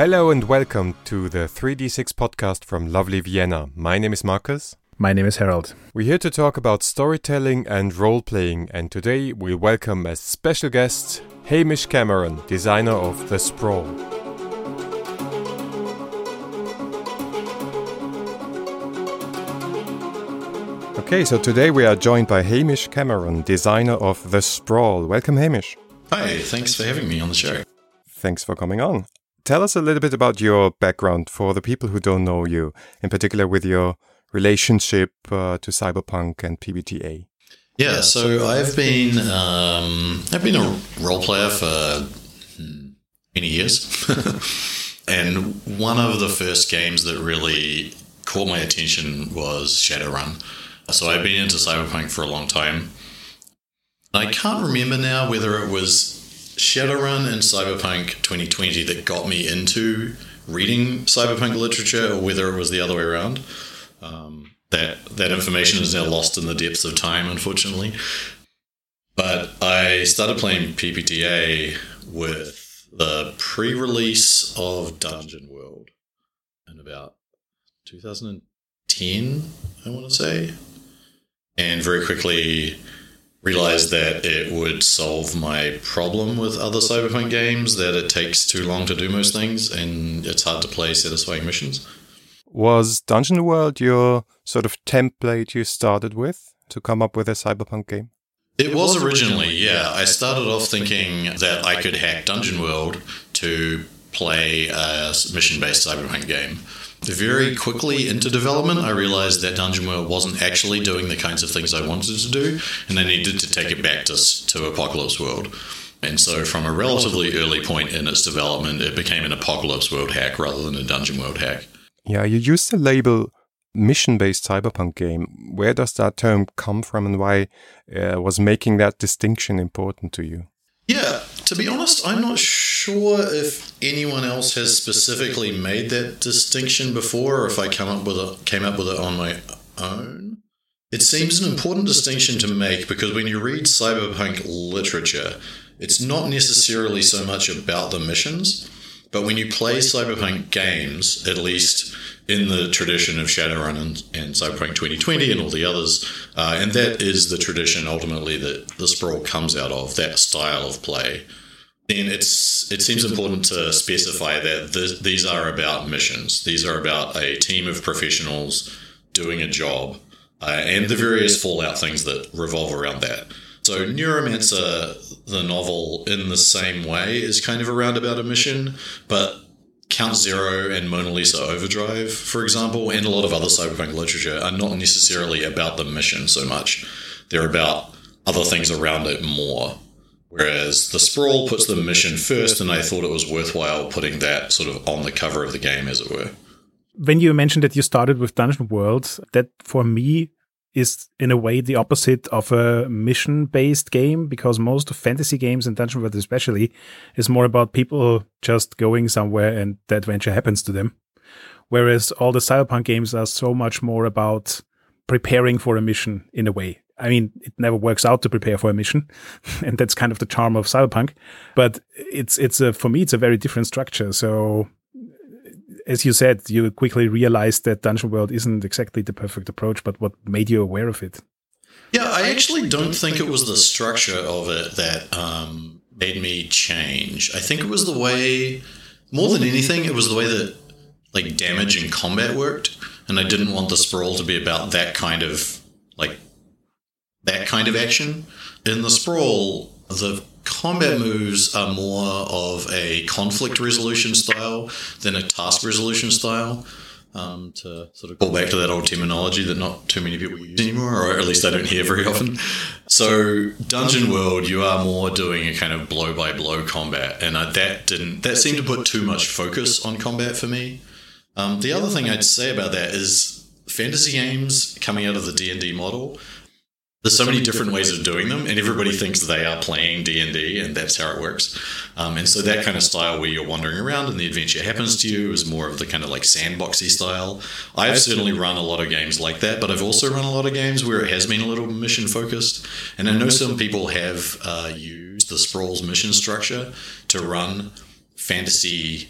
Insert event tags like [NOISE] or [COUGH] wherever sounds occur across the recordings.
Hello and welcome to the 3D6 podcast from lovely Vienna. My name is Marcus. My name is Harold. We're here to talk about storytelling and role playing, and today we welcome as special guest Hamish Cameron, designer of The Sprawl. Okay, so today we are joined by Hamish Cameron, designer of The Sprawl. Welcome, Hamish. Hi, thanks for having me on the show. Thanks for coming on. Tell us a little bit about your background for the people who don't know you, in particular with your relationship uh, to cyberpunk and PBTA. Yeah, so I've been um, I've been a role player for many years, [LAUGHS] and one of the first games that really caught my attention was Shadowrun. So I've been into cyberpunk for a long time. I can't remember now whether it was Shadowrun and Cyberpunk 2020 that got me into reading cyberpunk literature, or whether it was the other way around. Um, that that information is now lost in the depths of time, unfortunately. But I started playing PBTA with the pre-release of Dungeon World in about 2010, I want to say, and very quickly realized that it would solve my problem with other cyberpunk games that it takes too long to do most things and it's hard to play satisfying missions. Was Dungeon World your sort of template you started with to come up with a cyberpunk game? It was originally, yeah. I started off thinking that I could hack Dungeon World to play a mission based cyberpunk game. Very quickly into development, I realized that Dungeon World wasn't actually doing the kinds of things I wanted to do, and I needed to take it back to, to Apocalypse World. And so, from a relatively early point in its development, it became an Apocalypse World hack rather than a Dungeon World hack. Yeah, you used the label mission based cyberpunk game. Where does that term come from, and why uh, was making that distinction important to you? Yeah, to be honest, I'm not sure if anyone else has specifically made that distinction before, or if I come up with it, came up with it on my own. It seems an important distinction to make because when you read cyberpunk literature, it's not necessarily so much about the missions, but when you play cyberpunk games, at least in the tradition of Shadowrun and, and Cyberpunk 2020 and all the others, uh, and that is the tradition ultimately that the sprawl comes out of that style of play. Then it's it seems important to specify that th- these are about missions. These are about a team of professionals doing a job, uh, and the various fallout things that revolve around that. So Neuromancer, the novel, in the same way, is kind of around about a mission, but Count Zero and Mona Lisa Overdrive, for example, and a lot of other cyberpunk literature are not necessarily about the mission so much. They're about other things around it more. Whereas the sprawl puts the mission first, and I thought it was worthwhile putting that sort of on the cover of the game, as it were. When you mentioned that you started with Dungeon World, that for me is in a way the opposite of a mission based game because most of fantasy games and Dungeon World especially is more about people just going somewhere and the adventure happens to them. Whereas all the cyberpunk games are so much more about preparing for a mission in a way. I mean, it never works out to prepare for a mission, [LAUGHS] and that's kind of the charm of cyberpunk. But it's it's a for me it's a very different structure. So as you said, you quickly realized that Dungeon World isn't exactly the perfect approach, but what made you aware of it? Yeah, I actually don't think it was the structure of it that um, made me change. I think it was the way, more than anything, it was the way that like damage and combat worked, and I didn't want the sprawl to be about that kind of like that kind of action. In the sprawl, the combat moves are more of a conflict resolution style than a task resolution style. Um, to sort of call back to that old terminology that not too many people use anymore, or at least I don't hear very often. So, Dungeon World, you are more doing a kind of blow by blow combat, and uh, that didn't that seemed to put too much focus on combat for me. Um, the other thing I'd say about that is fantasy games coming out of the D and D model there's so many different ways of doing them and everybody thinks they are playing d&d and that's how it works. um, and so that kind of style where you're wandering around and the adventure happens to you is more of the kind of like sandboxy style. I've certainly run a lot of games like that but i've also run a lot of games where it has been a little mission focused. And i know some people have uh, used the sprawl's mission structure to run fantasy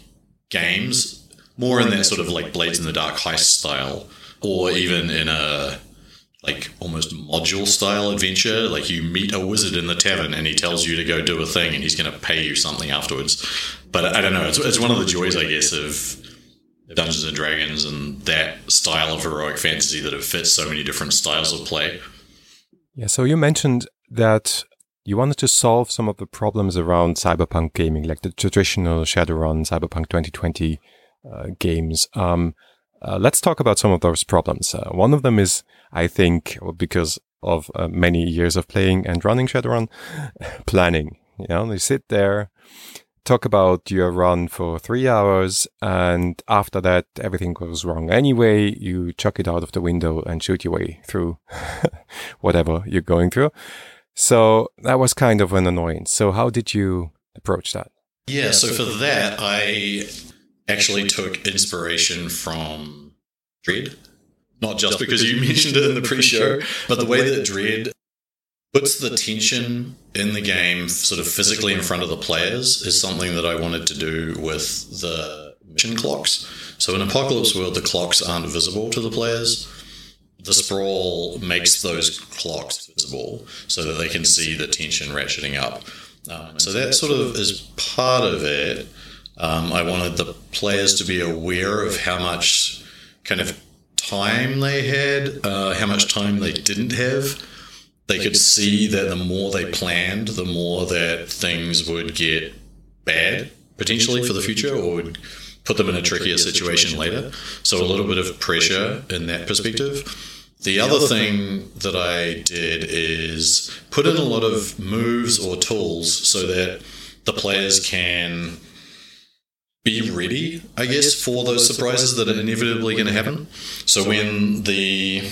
games, more in that sort of like Blades in the Dark heist style, or even in a like almost module style adventure. Like you meet a wizard in the tavern and he tells you to go do a thing and he's going to pay you something afterwards. But I don't know. It's, it's one of the joys, I guess, of Dungeons and Dragons and that style of heroic fantasy that it fits so many different styles of play. Yeah. So you mentioned that you wanted to solve some of the problems around cyberpunk gaming, like the traditional Shadowrun Cyberpunk 2020 uh, games. Um, uh, let's talk about some of those problems. Uh, one of them is, I think, because of uh, many years of playing and running Shadowrun, [LAUGHS] planning. You know, you sit there, talk about your run for three hours, and after that, everything goes wrong anyway. You chuck it out of the window and shoot your way through [LAUGHS] whatever you're going through. So that was kind of an annoyance. So how did you approach that? Yeah, so for that, I actually took inspiration from Dread. Not just because you [LAUGHS] mentioned it in the pre show, but the way that Dread puts the tension in the game sort of physically in front of the players is something that I wanted to do with the mission clocks. So in Apocalypse World, the clocks aren't visible to the players. The sprawl makes those clocks visible so that they can see the tension ratcheting up. Um, so that sort of is part of it. Um, I wanted the players to be aware of how much kind of time they had, uh, how much time they didn't have. They could see that the more they planned, the more that things would get bad potentially for the future or would put them in a trickier situation later. So a little bit of pressure in that perspective. The other thing that I did is put in a lot of moves or tools so that the players can be ready, I guess, for those surprises that are inevitably going to happen. So when the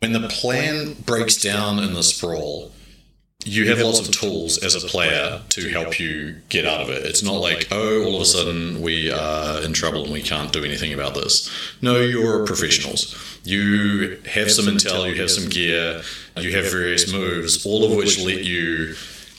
when the plan breaks down in the sprawl, you have lots of tools as a player to help you get out of it. It's not like, oh, all of a sudden we are in trouble and we can't do anything about this. No, you're professionals. You have some intel, you have some gear, you have various moves, all of which let you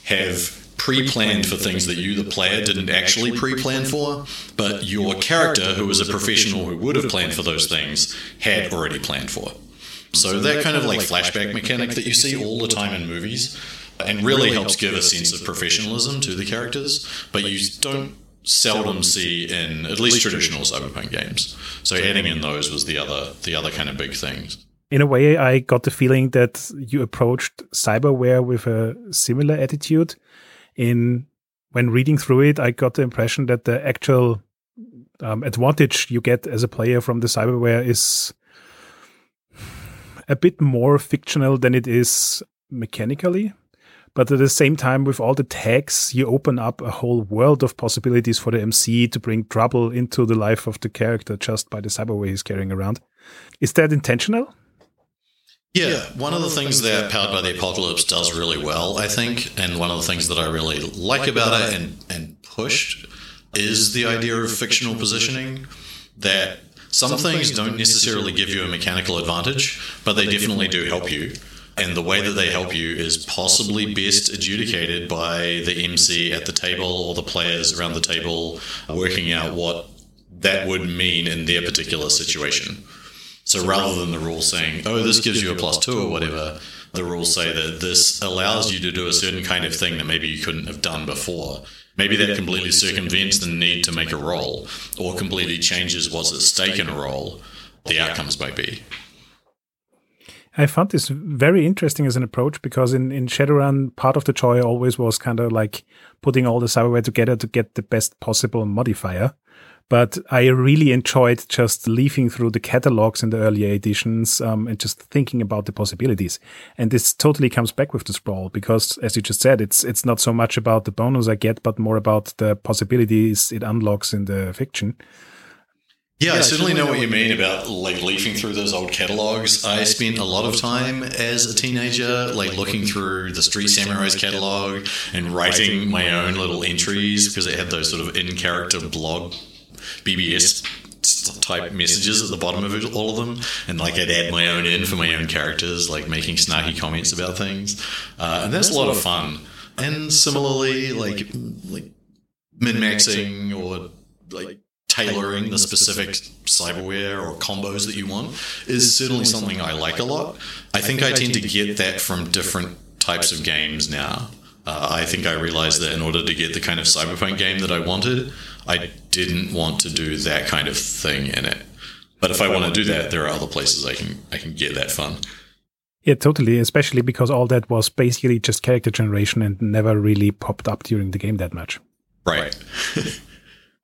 have pre-planned for things that you, the player, didn't actually pre-plan for, but your character, who was a professional who would have planned for those things, had already planned for. Mm-hmm. So that kind of like flashback mechanic that you see all the time in movies, and really helps give a sense of professionalism to the characters, but you don't seldom see in at least traditional cyberpunk games. So adding in those was the other the other kind of big things. In a way, I got the feeling that you approached cyberware with a similar attitude in when reading through it, I got the impression that the actual um, advantage you get as a player from the cyberware is a bit more fictional than it is mechanically. But at the same time, with all the tags, you open up a whole world of possibilities for the MC to bring trouble into the life of the character just by the cyberware he's carrying around. Is that intentional? Yeah, one of the things that Powered by the Apocalypse does really well, I think, and one of the things that I really like about it and, and pushed is the idea of fictional positioning. That some things don't necessarily give you a mechanical advantage, but they definitely do help you. And the way that they help you is possibly best adjudicated by the MC at the table or the players around the table working out what that would mean in their particular situation. So rather than the rule saying, oh, this oh, gives you a plus two or whatever, the rules say that this allows you to do a certain kind of thing that maybe you couldn't have done before. Maybe that completely circumvents the need to make a roll or completely changes what's at stake in a roll, the outcomes might be. I found this very interesting as an approach because in, in Shadowrun, part of the joy always was kind of like putting all the cyberware together to get the best possible modifier. But I really enjoyed just leafing through the catalogs in the earlier editions um, and just thinking about the possibilities. And this totally comes back with the sprawl because, as you just said, it's it's not so much about the bonus I get, but more about the possibilities it unlocks in the fiction. Yeah, yeah, I certainly know what you mean about like leafing through those old catalogs. I spent a lot of time as a teenager, like looking through the Street Samurai's catalog and writing my own little entries because it had those sort of in character blog BBS type messages at the bottom of all of them, and like I'd add my own in for my own characters, like making snarky comments about things, uh, and that's a lot of fun. And similarly, like like min maxing or like tailoring the specific cyberware or combos that you want is certainly something I like a lot. I think I tend to get that from different types of games now. Uh, I think I realized that in order to get the kind of cyberpunk game that I wanted, I didn't want to do that kind of thing in it. But if I want to do that, there are other places I can I can get that fun. Yeah, totally. Especially because all that was basically just character generation and never really popped up during the game that much. Right. [LAUGHS]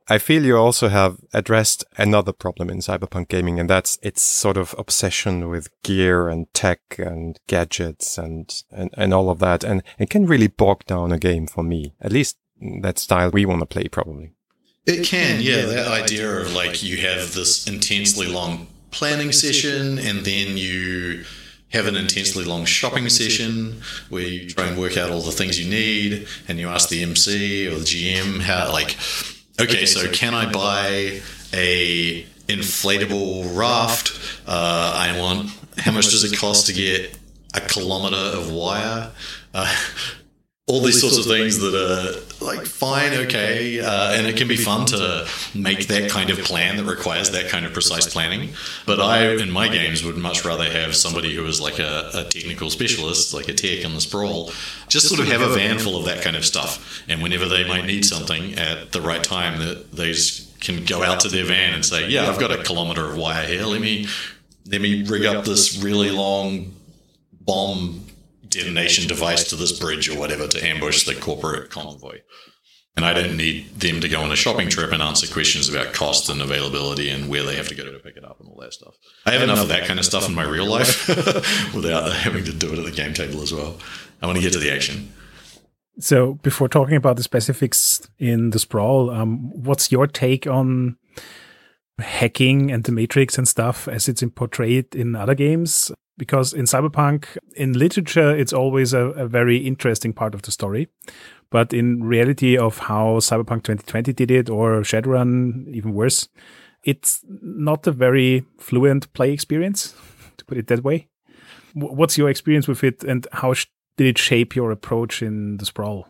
I feel you also have addressed another problem in cyberpunk gaming, and that's its sort of obsession with gear and tech and gadgets and, and, and all of that. And it can really bog down a game for me, at least that style we want to play, probably. It can, yeah. That idea of like you have this intensely long planning session and then you have an intensely long shopping session where you try and work out all the things you need and you ask the MC or the GM how like okay so can I buy a inflatable raft? uh, I want how much does it cost to get a kilometer of wire? Uh, all these sorts of things that are like fine, okay, uh, and it can be fun to make that kind of plan that requires that kind of precise planning. But I, in my games, would much rather have somebody who is like a, a technical specialist, like a tech in the sprawl, just sort of have a van full of that kind of stuff. And whenever they might need something at the right time, that they can go out to their van and say, "Yeah, I've got a kilometer of wire here. Let me let me rig up this really long bomb detonation device to this bridge or whatever to ambush the corporate convoy. And I don't need them to go on a shopping trip and answer questions about cost and availability and where they have to go to pick it up and all that stuff. I have enough of that kind of stuff in my real life [LAUGHS] without having to do it at the game table as well. I want to get to the action. So, before talking about the specifics in the sprawl, um, what's your take on hacking and the matrix and stuff as it's portrayed in other games? Because in cyberpunk in literature it's always a, a, very interesting part of the story. But in reality of how cyberpunk 2020 did it or shadowrun even worse it's not a very fluent play experience [LAUGHS] to put it that way. What's your experience with it and how did it shape your approach in the sprawl?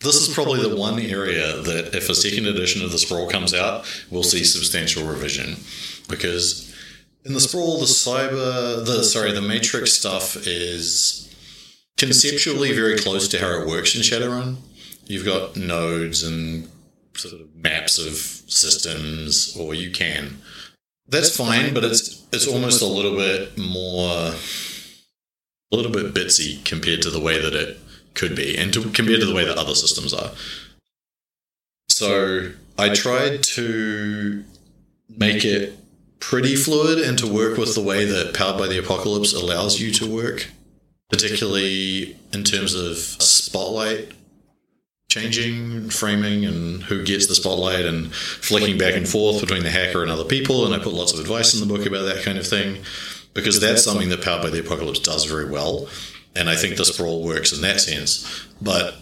This is probably the one area that if a second edition of the sprawl comes out we'll see substantial revision because in the sprawl, the cyber, the sorry, the matrix stuff is conceptually very close to how it works in Shadowrun. You've got nodes and sort of maps of systems, or you can. That's fine, but it's it's almost a little bit more, a little bit bitsy compared to the way that it could be, and to, compared to the way that other systems are. So I tried to make it pretty fluid and to work with the way that Powered by the Apocalypse allows you to work, particularly in terms of spotlight changing, framing, and who gets the spotlight, and flicking back and forth between the hacker and other people. And I put lots of advice in the book about that kind of thing because that's something that Powered by the Apocalypse does very well. And I think the sprawl works in that sense. But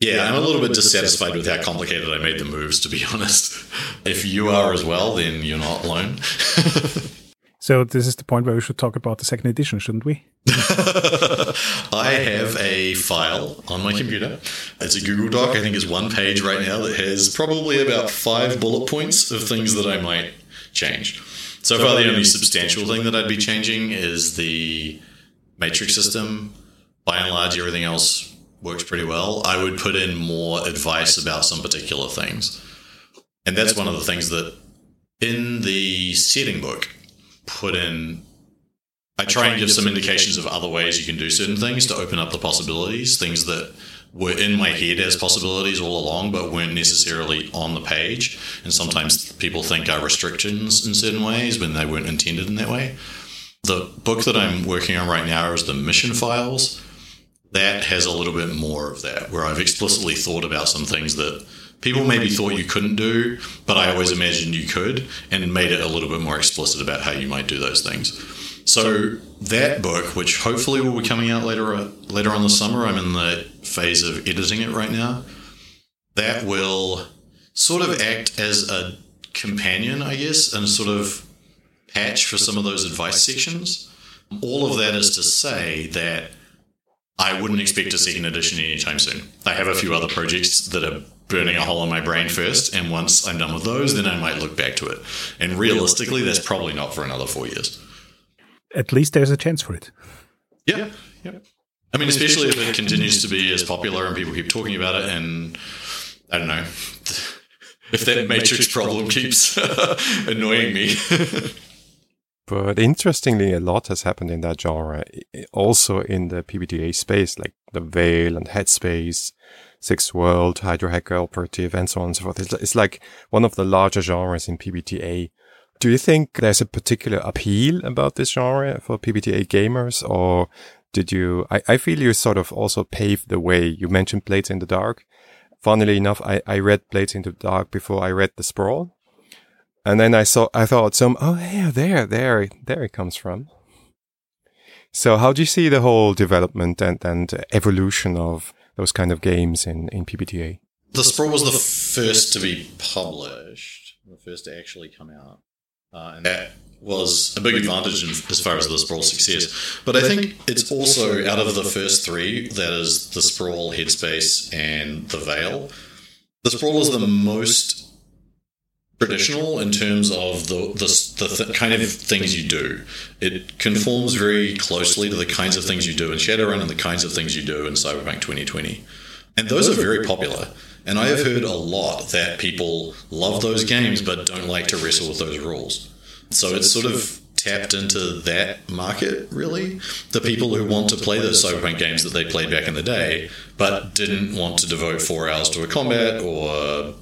yeah, I'm a little bit dissatisfied with how complicated I made the moves, to be [LAUGHS] honest. If you are as well, then you're not alone. [LAUGHS] so this is the point where we should talk about the second edition, shouldn't we? [LAUGHS] I have a file on my computer. It's a Google Doc. I think it's one page right now that has probably about five bullet points of things that I might change. So far, the only substantial thing that I'd be changing is the matrix system. By and large, everything else works pretty well. I would put in more advice about some particular things. And that's one of the things that in the setting book put in I try and give some indications of other ways you can do certain things to open up the possibilities, things that were in my head as possibilities all along, but weren't necessarily on the page. And sometimes people think are restrictions in certain ways when they weren't intended in that way. The book that I'm working on right now is the mission files that has a little bit more of that, where I've explicitly thought about some things that people maybe thought you couldn't do, but I always imagined you could, and made it a little bit more explicit about how you might do those things. So that book, which hopefully will be coming out later uh, later on the summer, I'm in the phase of editing it right now. That will sort of act as a companion, I guess, and sort of patch for some of those advice sections. All of that is to say that I wouldn't expect a second edition anytime soon. I have a few other projects that are burning a hole in my brain first. And once I'm done with those, then I might look back to it. And realistically, that's probably not for another four years. At least there's a chance for it. Yeah. yeah. I mean, especially if it continues to be as popular and people keep talking about it. And I don't know [LAUGHS] if that matrix problem keeps [LAUGHS] annoying me. [LAUGHS] But interestingly, a lot has happened in that genre, also in the PBTA space, like the Veil and Headspace, Six World, Hydro Hacker Operative, and so on and so forth. It's, it's like one of the larger genres in PBTA. Do you think there's a particular appeal about this genre for PBTA gamers, or did you? I, I feel you sort of also paved the way. You mentioned Blades in the Dark. Funnily enough, I, I read Blades in the Dark before I read The Sprawl and then I saw, I thought some, oh yeah, there, there, there it comes from. So how do you see the whole development and, and evolution of those kind of games in, in PBTA? The Sprawl was the first to be published, the first to actually come out. Uh, and that was a big advantage in, as far as the Sprawl success. But I think it's also out of the first three, that is the Sprawl, Headspace, and the Veil. The Sprawl is the most traditional in terms of the the, the th- kind of things you do. It conforms very closely to the kinds of things you do in Shadowrun and the kinds of things you do in Cyberpunk 2020. And those are very popular. And I have heard a lot that people love those games but don't like to wrestle with those rules. So it's sort of tapped into that market, really. The people who want to play those Cyberpunk games that they played back in the day, but didn't want to devote four hours to a combat or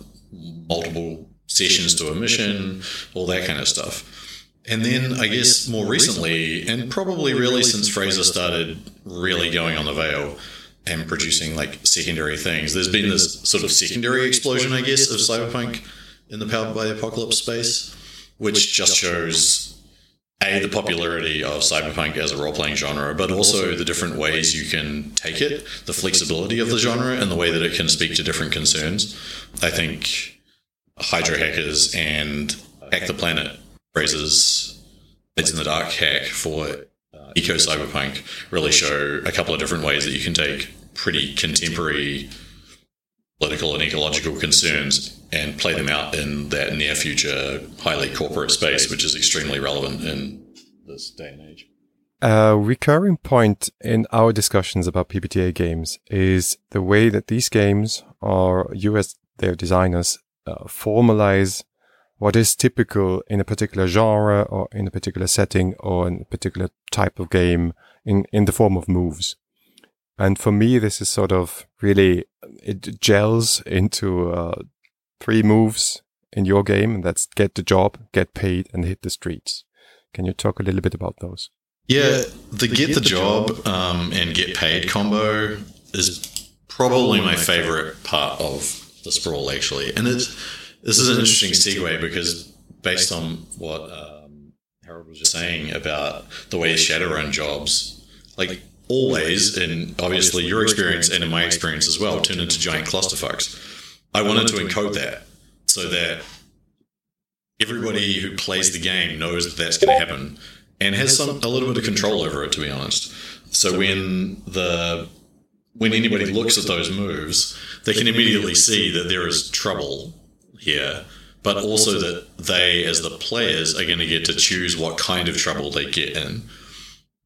multiple sessions to a mission, all that kind of stuff. And then I guess more recently, and probably really since Fraser started really going on the Veil and producing like secondary things, there's been this sort of secondary explosion, I guess, of cyberpunk in the Powered by the Apocalypse space, which just shows a the popularity of cyberpunk as a role-playing genre, but also the different ways you can take it, the flexibility of the genre, and the way that it can speak to different concerns. I think Hydro Hackers and Hack the Planet raises Blades in the Dark hack for uh, eco cyberpunk really show a couple of different ways that you can take pretty contemporary political and ecological concerns and play them out in that near future highly corporate space, which is extremely relevant in this day and age. A recurring point in our discussions about PBTA games is the way that these games are US their designers uh, formalize what is typical in a particular genre or in a particular setting or in a particular type of game in, in the form of moves. And for me, this is sort of really, it gels into uh, three moves in your game, and that's get the job, get paid, and hit the streets. Can you talk a little bit about those? Yeah, the get the job um, and get paid combo is probably my favorite part of the sprawl actually, and it's this is an interesting segue because based on what um, Harold was just saying about the way Shadowrun jobs, like always, and obviously your experience and in my experience as well, turn into giant clusterfucks. I wanted to encode that so that everybody who plays the game knows that that's going to happen and has some a little bit of control over it. To be honest, so when the when anybody looks at those moves, they can immediately see that there is trouble here, but also that they, as the players, are going to get to choose what kind of trouble they get in.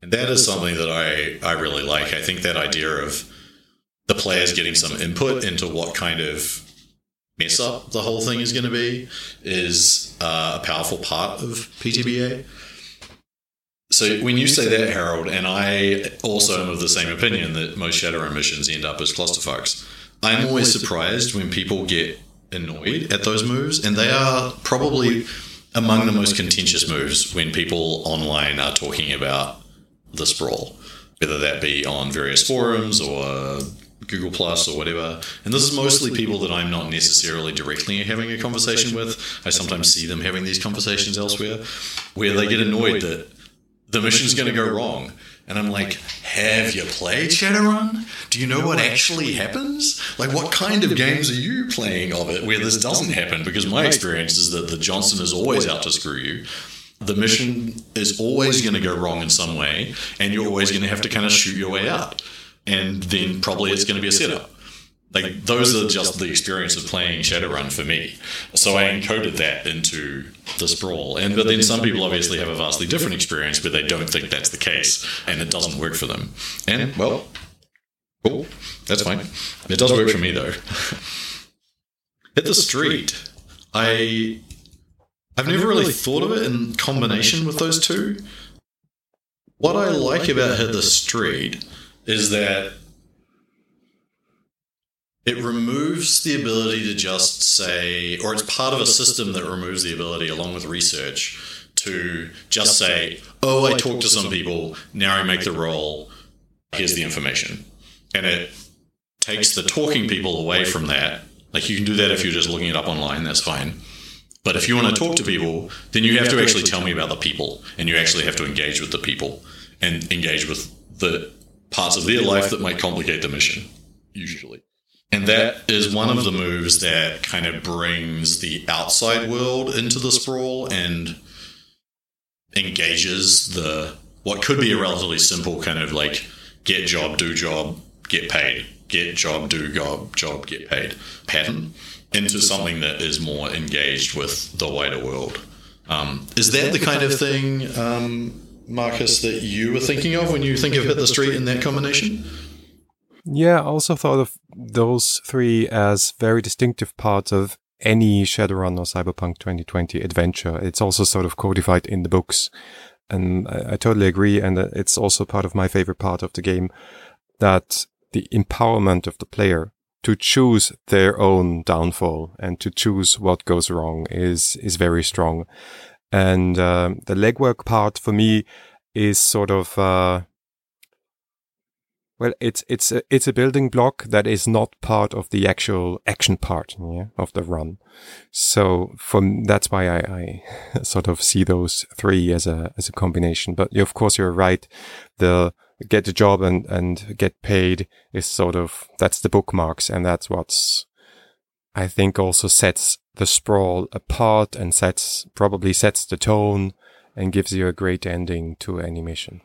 And that is something that I, I really like. I think that idea of the players getting some input into what kind of mess up the whole thing is going to be is uh, a powerful part of PTBA. So when you say that, Harold, and I also am of the same opinion that most Shadowrun missions end up as clusterfucks, I'm always surprised when people get annoyed at those moves, and they are probably among the most contentious moves when people online are talking about the sprawl, whether that be on various forums or Google Plus or whatever. And this is mostly people that I'm not necessarily directly having a conversation with. I sometimes see them having these conversations elsewhere, where they get annoyed that the mission's going to go wrong. And I'm like, have you played Shadowrun? Do you know what actually happens? Like, what kind of games are you playing of it where this doesn't happen? Because my experience is that the Johnson is always out to screw you. The mission is always going to go wrong in some way, and you're always going to have to kind of shoot your way out. And then probably it's going to be a setup. Like those are just the experience of playing Shadowrun for me. So I encoded that into the sprawl. And but then some people obviously have a vastly different experience, but they don't think that's the case, and it doesn't work for them. And well, cool, that's fine. It does work for me though. [LAUGHS] Hit the street. I I've never really thought of it in combination with those two. What I like about Hit the Street is that it removes the ability to just say, or it's part of a system that removes the ability, along with research, to just say, oh, I talked to some people, now I make the roll, here's the information. And it takes the talking people away from that. Like you can do that if you're just looking it up online, that's fine. But if you want to talk to people, then you have to actually tell me about the people, and you actually have to engage with the people and engage with the parts of their life that might complicate the mission, usually. And that is one of the moves that kind of brings the outside world into the sprawl and engages the what could be a relatively simple kind of like get job, do job, get paid, get job, do job, job, get paid pattern into something that is more engaged with the wider world. Um, is that the kind of thing, um, Marcus, that you were thinking of when you think of hit the street in that combination? Yeah, I also thought of those three as very distinctive parts of any Shadowrun or Cyberpunk 2020 adventure. It's also sort of codified in the books. And I, I totally agree. And it's also part of my favorite part of the game that the empowerment of the player to choose their own downfall and to choose what goes wrong is, is very strong. And, um, the legwork part for me is sort of, uh, well, it's it's a, it's a building block that is not part of the actual action part yeah, of the run. So from that's why I, I [LAUGHS] sort of see those three as a as a combination. But of course, you're right. The get the job and and get paid is sort of that's the bookmarks, and that's what's I think also sets the sprawl apart and sets probably sets the tone and gives you a great ending to any mission.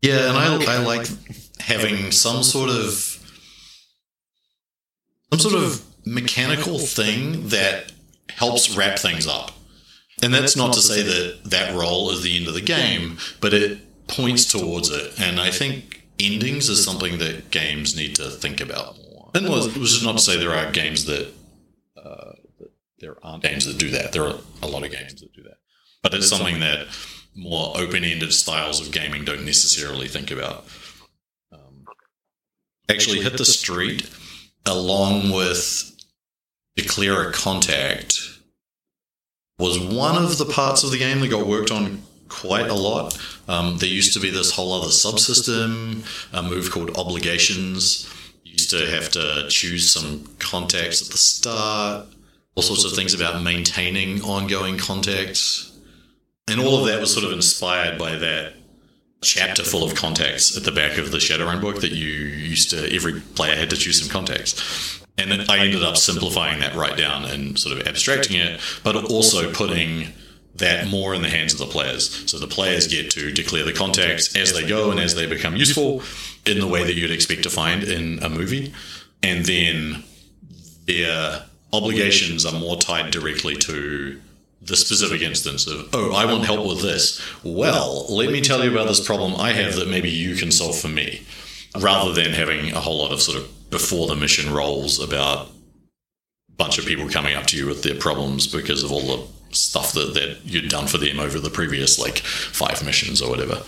Yeah, and I, I like having some sort of some sort of mechanical thing that helps wrap things up. And that's not to say that that role is the end of the game, but it points towards it. And I think endings is something that games need to think about more. And was, was just not to say there are games that, uh, that there aren't games that do that. There are a lot of games that do that, but it's something that more open-ended styles of gaming don't necessarily think about. Um, actually, hit the street along with declare a contact was one of the parts of the game that got worked on quite a lot. Um, there used to be this whole other subsystem, a move called obligations. You used to have to choose some contacts at the start, all sorts of things about maintaining ongoing contacts. And all of that was sort of inspired by that chapter full of contacts at the back of the Shadowrun book that you used to, every player had to choose some contacts. And then I ended up simplifying that right down and sort of abstracting it, but also putting that more in the hands of the players. So the players get to declare the contacts as they go and as they become useful in the way that you'd expect to find in a movie. And then their obligations are more tied directly to the specific instance of, oh, I want help with this. Well, let me tell you about this problem I have that maybe you can solve for me, rather than having a whole lot of sort of before the mission rolls about a bunch of people coming up to you with their problems because of all the stuff that, that you'd done for them over the previous like five missions or whatever.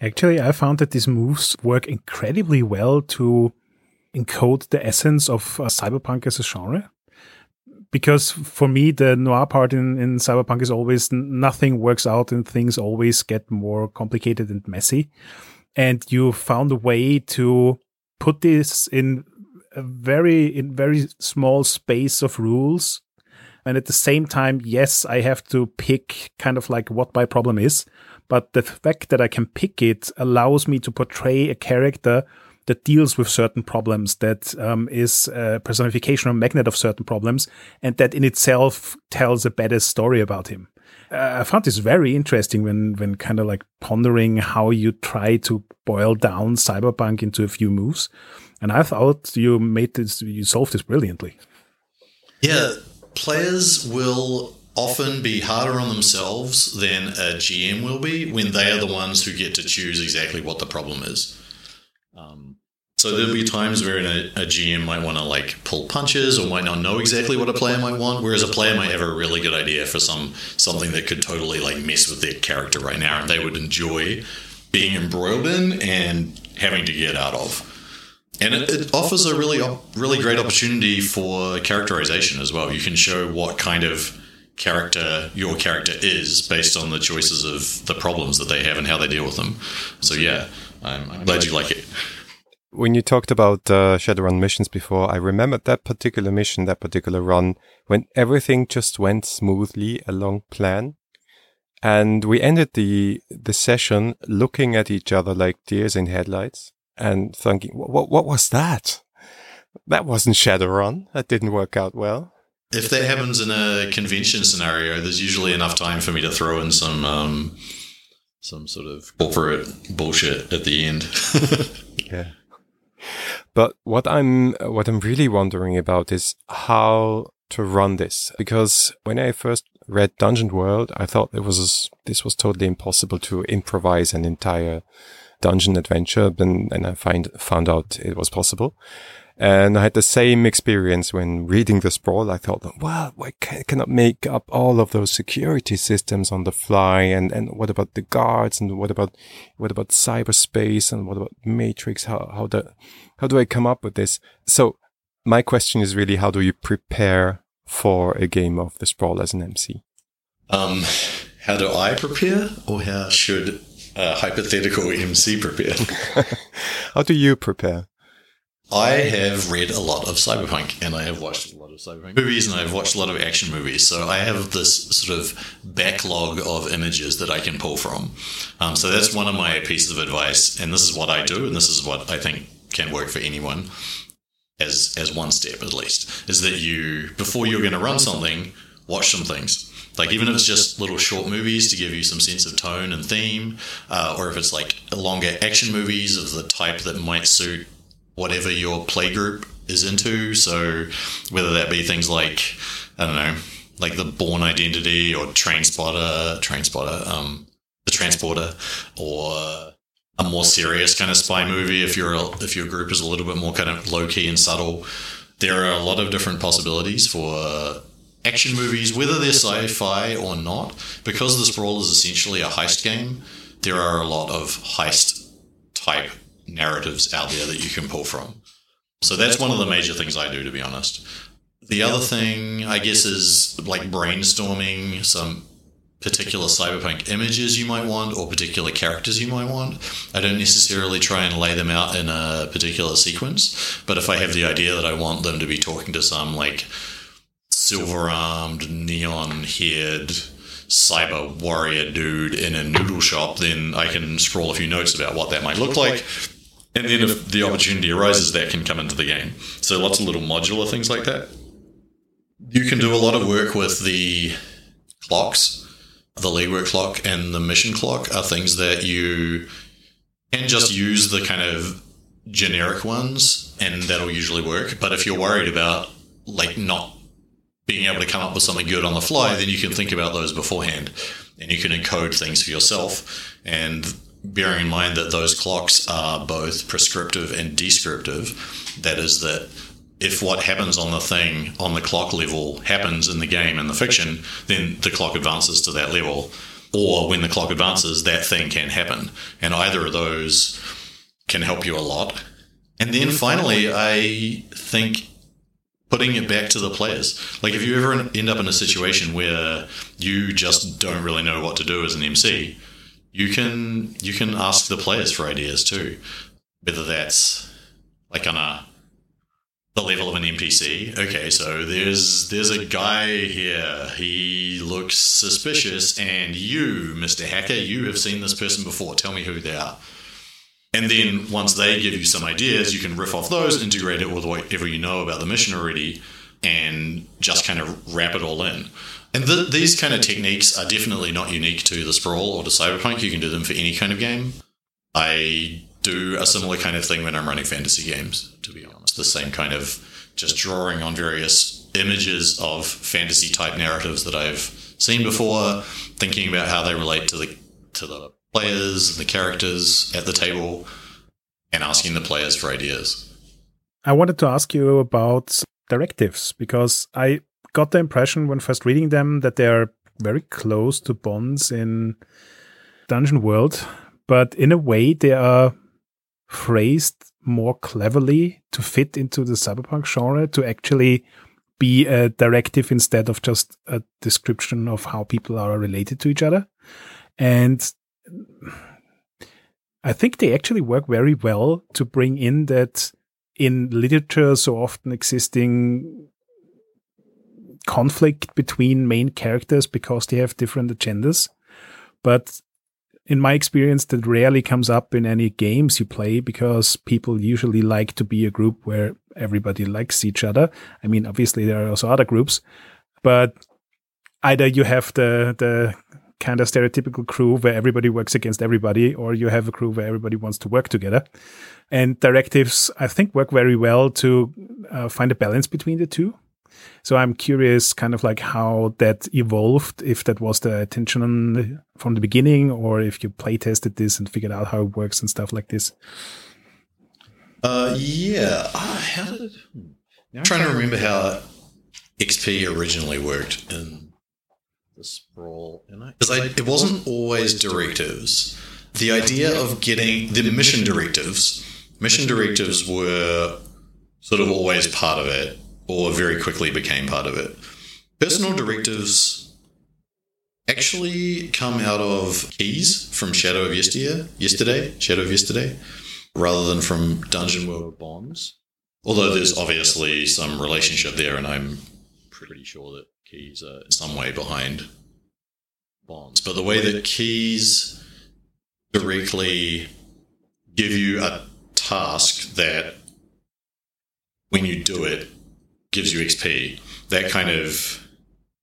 Actually, I found that these moves work incredibly well to encode the essence of uh, cyberpunk as a genre because for me the noir part in, in cyberpunk is always nothing works out and things always get more complicated and messy. And you found a way to put this in a very in very small space of rules. And at the same time yes i have to pick kind of like what my problem is. But the fact that i can pick it allows me to portray a character that deals with certain problems, that um, is a personification or magnet of certain problems, and that in itself tells a better story about him. Uh, I found this very interesting when, when kind of like pondering how you try to boil down cyberpunk into a few moves. And I thought you made this, you solved this brilliantly. Yeah, players will often be harder on themselves than a GM will be when they are the ones who get to choose exactly what the problem is. Um, so there'll be times where a, a GM might want to like pull punches or might not know exactly what a player might want, whereas a player might have a really good idea for some something that could totally like mess with their character right now, and they would enjoy being embroiled in and having to get out of. And it, it offers a really really great opportunity for characterization as well. You can show what kind of character your character is based on the choices of the problems that they have and how they deal with them. So yeah, I'm, I'm glad you like it. When you talked about uh, Shadowrun missions before, I remembered that particular mission, that particular run, when everything just went smoothly along plan. And we ended the the session looking at each other like deers in headlights and thinking, what, what was that? That wasn't Shadowrun. That didn't work out well. If that happens in a convention scenario, there's usually enough time for me to throw in some um, some sort of corporate bullshit at the end. [LAUGHS] yeah. But what I'm what I'm really wondering about is how to run this because when I first read Dungeon World, I thought it was this was totally impossible to improvise an entire dungeon adventure. Then and I find found out it was possible. And I had the same experience when reading the sprawl. I thought, well, I cannot make up all of those security systems on the fly. And, and what about the guards? And what about, what about cyberspace? And what about matrix? How, how the, how do I come up with this? So my question is really, how do you prepare for a game of the sprawl as an MC? Um, how do I prepare or how should a hypothetical MC prepare? [LAUGHS] how do you prepare? I have read a lot of cyberpunk and I have watched a lot of cyberpunk movies and I've watched a lot of action movies. So I have this sort of backlog of images that I can pull from. Um, so that's one of my pieces of advice. And this is what I do. And this is what I think can work for anyone as, as one step at least is that you, before you're going to run something, watch some things. Like even if it's just little short movies to give you some sense of tone and theme, uh, or if it's like longer action movies of the type that might suit whatever your play group is into. So whether that be things like I don't know, like the Bourne Identity or Transporter, Transporter, um, the Transporter, or a more serious kind of spy movie. If your if your group is a little bit more kind of low key and subtle, there are a lot of different possibilities for action movies, whether they're sci-fi or not. Because the Sprawl is essentially a heist game, there are a lot of heist type narratives out there that you can pull from. So that's one of the major things I do, to be honest. The other thing, I guess, is like brainstorming some particular cyberpunk images you might want or particular characters you might want. I don't necessarily try and lay them out in a particular sequence, but if I have the idea that I want them to be talking to some like silver armed, neon haired, cyber warrior dude in a noodle shop, then I can scroll a few notes about what that might look like and then if the opportunity arises, that can come into the game. So lots of little modular things like that. You can do a lot of work with the clocks. The legwork clock and the mission clock are things that you can just use the kind of generic ones and that'll usually work. But if you're worried about like not being able to come up with something good on the fly, then you can think about those beforehand and you can encode things for yourself. And bearing in mind that those clocks are both prescriptive and descriptive. That is, that if what happens on the thing on the clock level happens in the game in the fiction, then the clock advances to that level. Or when the clock advances, that thing can happen. And either of those can help you a lot. And then finally, I think putting it back to the players. Like if you ever end up in a situation where you just don't really know what to do as an MC, you can you can ask the players for ideas too, whether that's like on a the level of an NPC. Okay, so there's there's a guy here. He looks suspicious, and you, Mister Hacker, you have seen this person before. Tell me who they are. And then once they give you some ideas, you can riff off those, integrate it with whatever you know about the mission already, and just kind of wrap it all in. And the, these kind of techniques are definitely not unique to the Sprawl or to Cyberpunk. You can do them for any kind of game. I do a similar kind of thing when I'm running fantasy games, to be honest. The same kind of just drawing on various images of fantasy type narratives that I've seen before, thinking about how they relate to the to the players and the characters at the table, and asking the players for ideas. I wanted to ask you about directives because I got the impression when first reading them that they are very close to bonds in Dungeon World, but in a way they are phrased more cleverly to fit into the cyberpunk genre to actually be a directive instead of just a description of how people are related to each other. And I think they actually work very well to bring in that in literature so often existing conflict between main characters because they have different agendas. But in my experience, that rarely comes up in any games you play because people usually like to be a group where everybody likes each other. I mean, obviously there are also other groups, but either you have the the kind of stereotypical crew where everybody works against everybody, or you have a crew where everybody wants to work together. And directives, I think, work very well to uh, find a balance between the two. So I'm curious, kind of like how that evolved, if that was the intention from the beginning, or if you play tested this and figured out how it works and stuff like this. Uh, yeah. Uh, how did? I'm trying to remember how XP originally worked in the sprawl, because it wasn't always directives. The idea of getting the mission directives, mission directives were sort of always part of it or very quickly became part of it. Personal directives actually come out of keys from Shadow of Yesteryear, yesterday, Shadow of Yesterday, rather than from Dungeon World bonds. Although there's obviously some relationship there, and I'm pretty sure that keys are in some way behind bonds. But the way that keys directly give you a task that when you do it, gives you XP. That kind of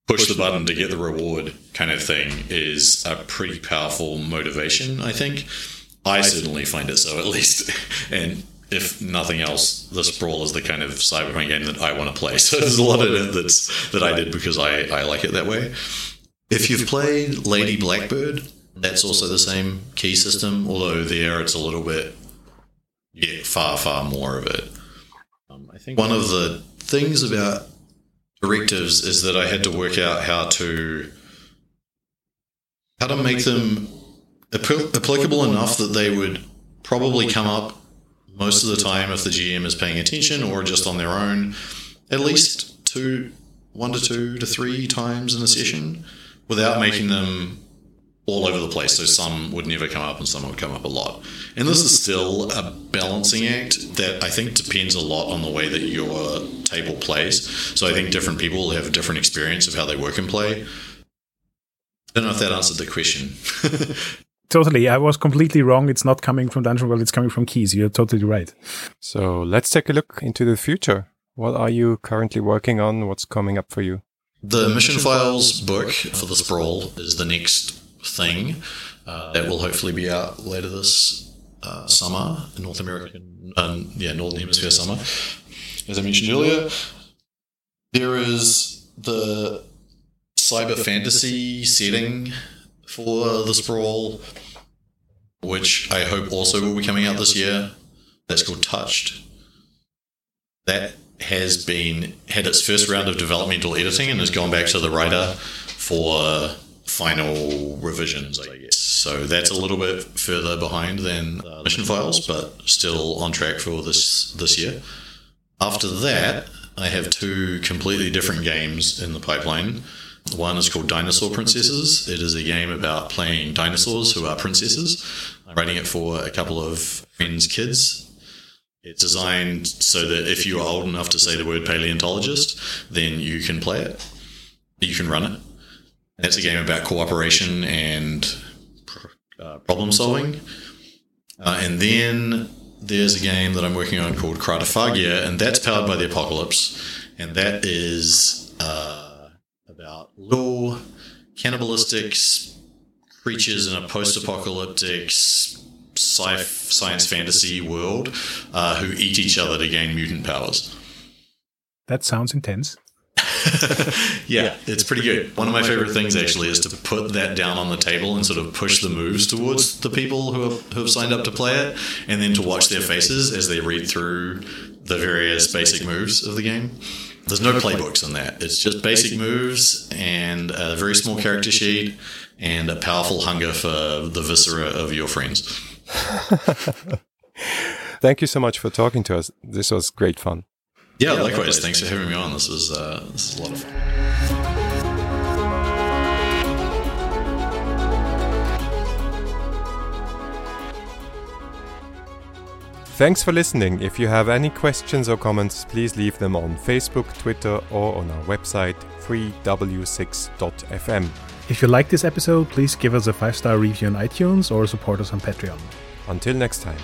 push the button to get the reward kind of thing is a pretty powerful motivation, I think. I certainly find it so, at least. [LAUGHS] And if nothing else, the Sprawl is the kind of cyberpunk game that I want to play. [LAUGHS] So there's a lot of it that's that I did because I, I like it that way. If you've played Lady Blackbird, that's also the same key system, although there it's a little bit yeah, far, far more of it. Um, I think one of the things about directives is that I had to work out how to how to make them applicable enough that they would probably come up most of the time if the GM is paying attention or just on their own, at least two, one to two to three times in a session, without making them all over the place. So some would never come up and some would come up a lot. And this is still a balancing act that I think depends a lot on the way that your table plays. So I think different people have a different experience of how they work and play. I don't know if that answered the question. [LAUGHS] totally. I was completely wrong. It's not coming from Dungeon World, it's coming from Keys. You're totally right. So let's take a look into the future. What are you currently working on? What's coming up for you? The Mission Files book for the Sprawl is the next thing uh, that will hopefully be out later this uh, summer, in North American, um, yeah, Northern Hemisphere summer. As I mentioned earlier, there is the cyber fantasy setting for the sprawl, which I hope also will be coming out this year. That's called Touched. That has been had its first round of developmental editing and has gone back to the writer for final revisions, I guess. So that's a little bit further behind than Mission Files, but still on track for this this year. After that, I have two completely different games in the pipeline. One is called Dinosaur Princesses. It is a game about playing dinosaurs who are princesses. I'm writing it for a couple of friends' kids. It's designed so that if you are old enough to say the word paleontologist, then you can play it. You can run it it's a game about cooperation and uh, problem solving. Uh, and then there's a game that I'm working on called Cratophagia, and that's powered by the apocalypse. And that is uh, about little cannibalistic creatures in a post apocalyptic sci science fantasy world uh, who eat each other to gain mutant powers. That sounds intense. [LAUGHS] yeah, it's pretty good. One of my favorite things actually is to put that down on the table and sort of push the moves towards the people who have, who have signed up to play it, and then to watch their faces as they read through the various basic moves of the game. There's no playbooks in that. It's just basic moves and a very small character sheet and a powerful hunger for the viscera of your friends. [LAUGHS] Thank you so much for talking to us. This was great fun. Yeah, yeah likewise. likewise. Thanks for having me on. This was uh, this is a lot of fun. Thanks for listening. If you have any questions or comments, please leave them on Facebook, Twitter, or on our website 3w6.fm. If you like this episode, please give us a five star review on iTunes or support us on Patreon. Until next time.